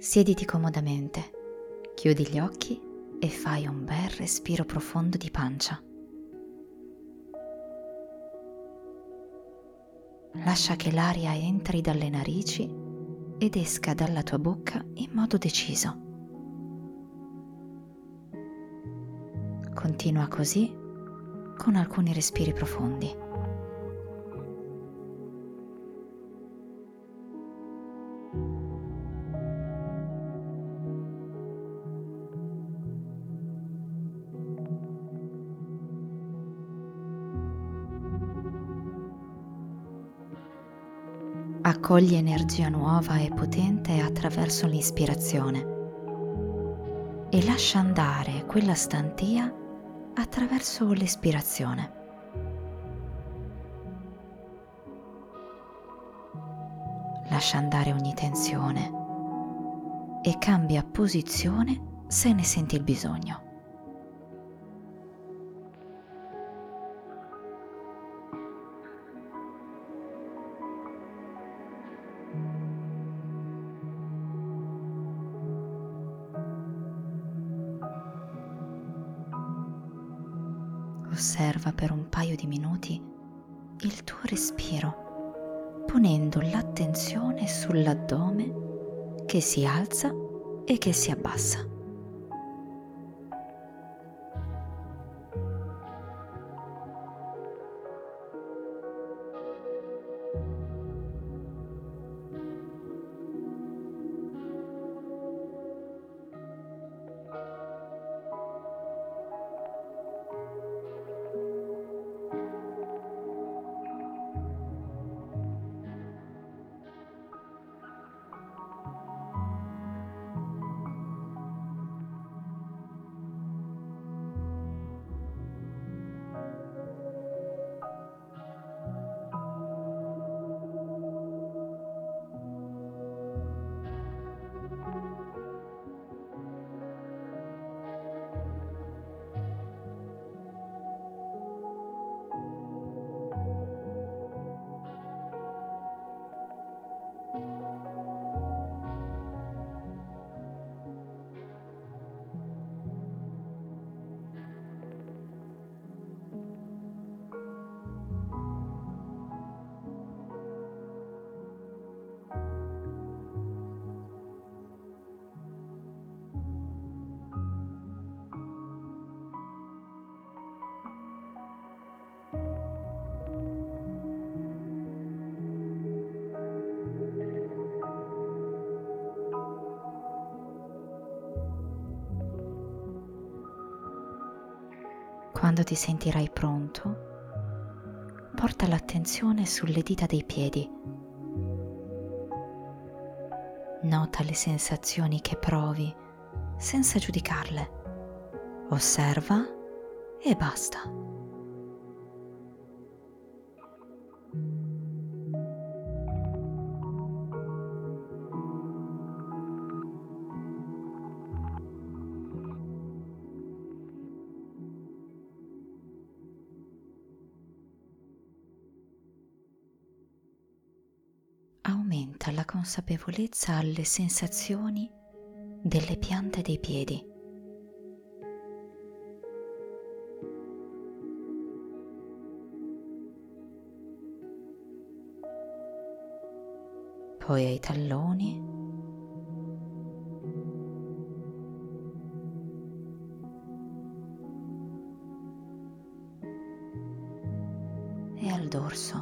Siediti comodamente, chiudi gli occhi e fai un bel respiro profondo di pancia. Lascia che l'aria entri dalle narici ed esca dalla tua bocca in modo deciso. Continua così con alcuni respiri profondi. Accogli energia nuova e potente attraverso l'ispirazione e lascia andare quella stantia attraverso l'espirazione. Lascia andare ogni tensione e cambia posizione se ne senti il bisogno. Osserva per un paio di minuti il tuo respiro, ponendo l'attenzione sull'addome che si alza e che si abbassa. Quando ti sentirai pronto, porta l'attenzione sulle dita dei piedi. Nota le sensazioni che provi senza giudicarle. Osserva e basta. La consapevolezza alle sensazioni delle piante dei piedi. Poi ai talloni. E al dorso.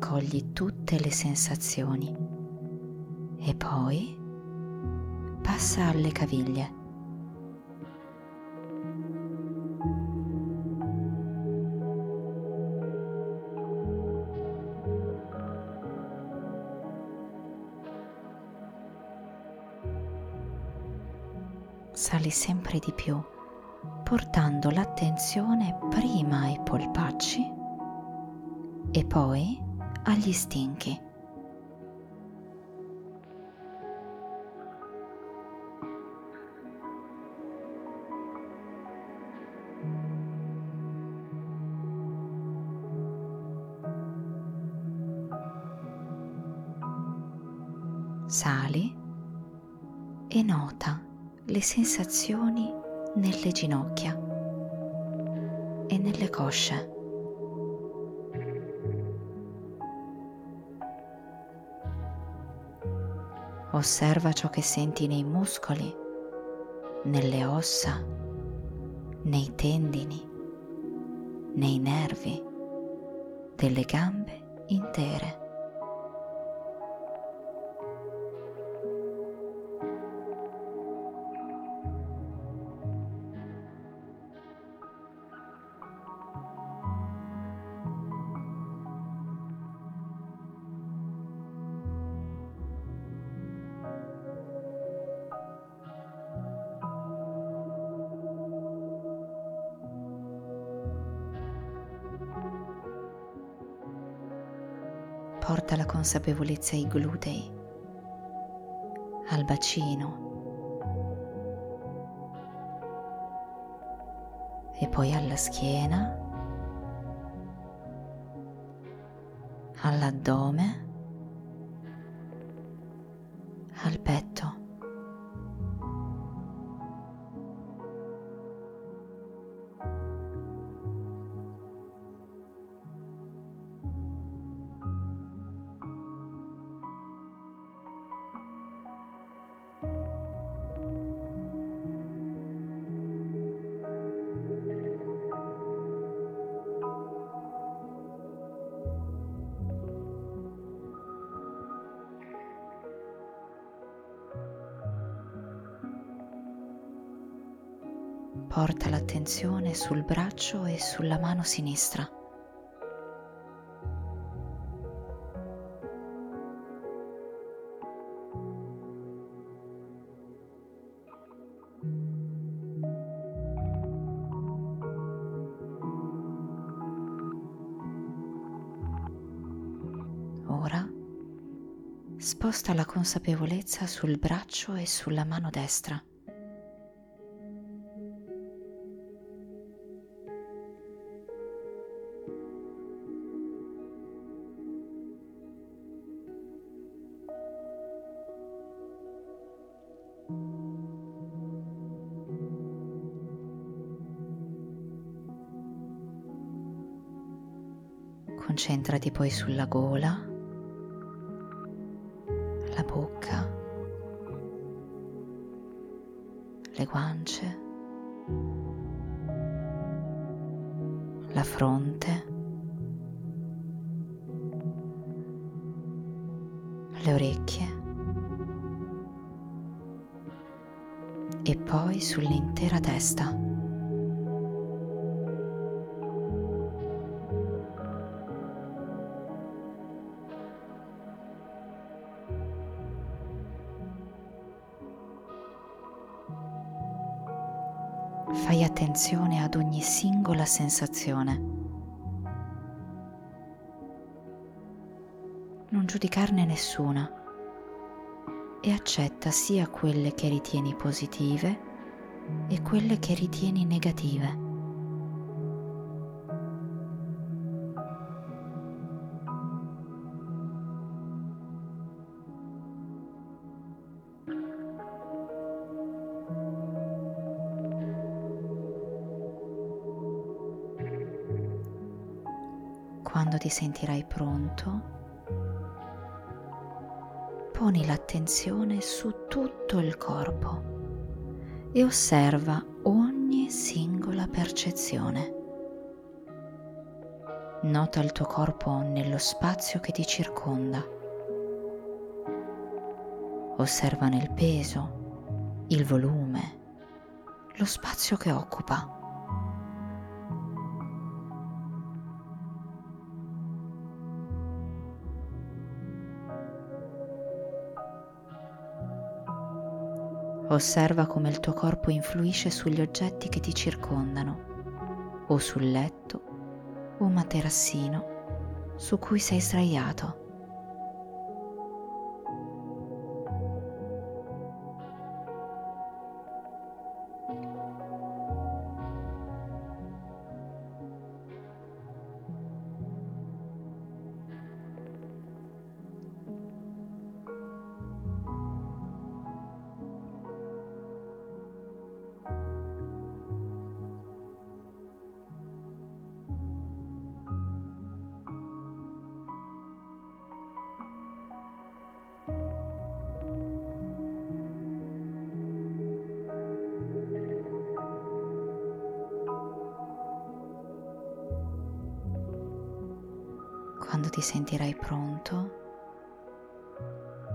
Accogli tutte le sensazioni e poi passa alle caviglie. Sali sempre di più, portando l'attenzione prima ai polpacci e poi agli stinchi. Sali e nota le sensazioni nelle ginocchia e nelle cosce. Osserva ciò che senti nei muscoli, nelle ossa, nei tendini, nei nervi delle gambe intere. Porta la consapevolezza ai glutei, al bacino. E poi alla schiena, all'addome, porta l'attenzione sul braccio e sulla mano sinistra. Ora sposta la consapevolezza sul braccio e sulla mano destra. Concentrati poi sulla gola, la bocca, le guance, la fronte, le orecchie e poi sull'intera testa. Fai attenzione ad ogni singola sensazione. Non giudicarne nessuna e accetta sia quelle che ritieni positive e quelle che ritieni negative. Quando ti sentirai pronto, poni l'attenzione su tutto il corpo e osserva ogni singola percezione. Nota il tuo corpo nello spazio che ti circonda. Osservane il peso, il volume, lo spazio che occupa. Osserva come il tuo corpo influisce sugli oggetti che ti circondano, o sul letto o materassino su cui sei sdraiato. Quando ti sentirai pronto,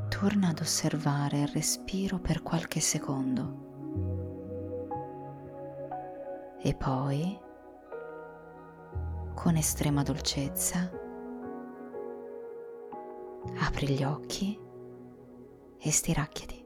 torna ad osservare il respiro per qualche secondo e poi, con estrema dolcezza, apri gli occhi e stiracchiati.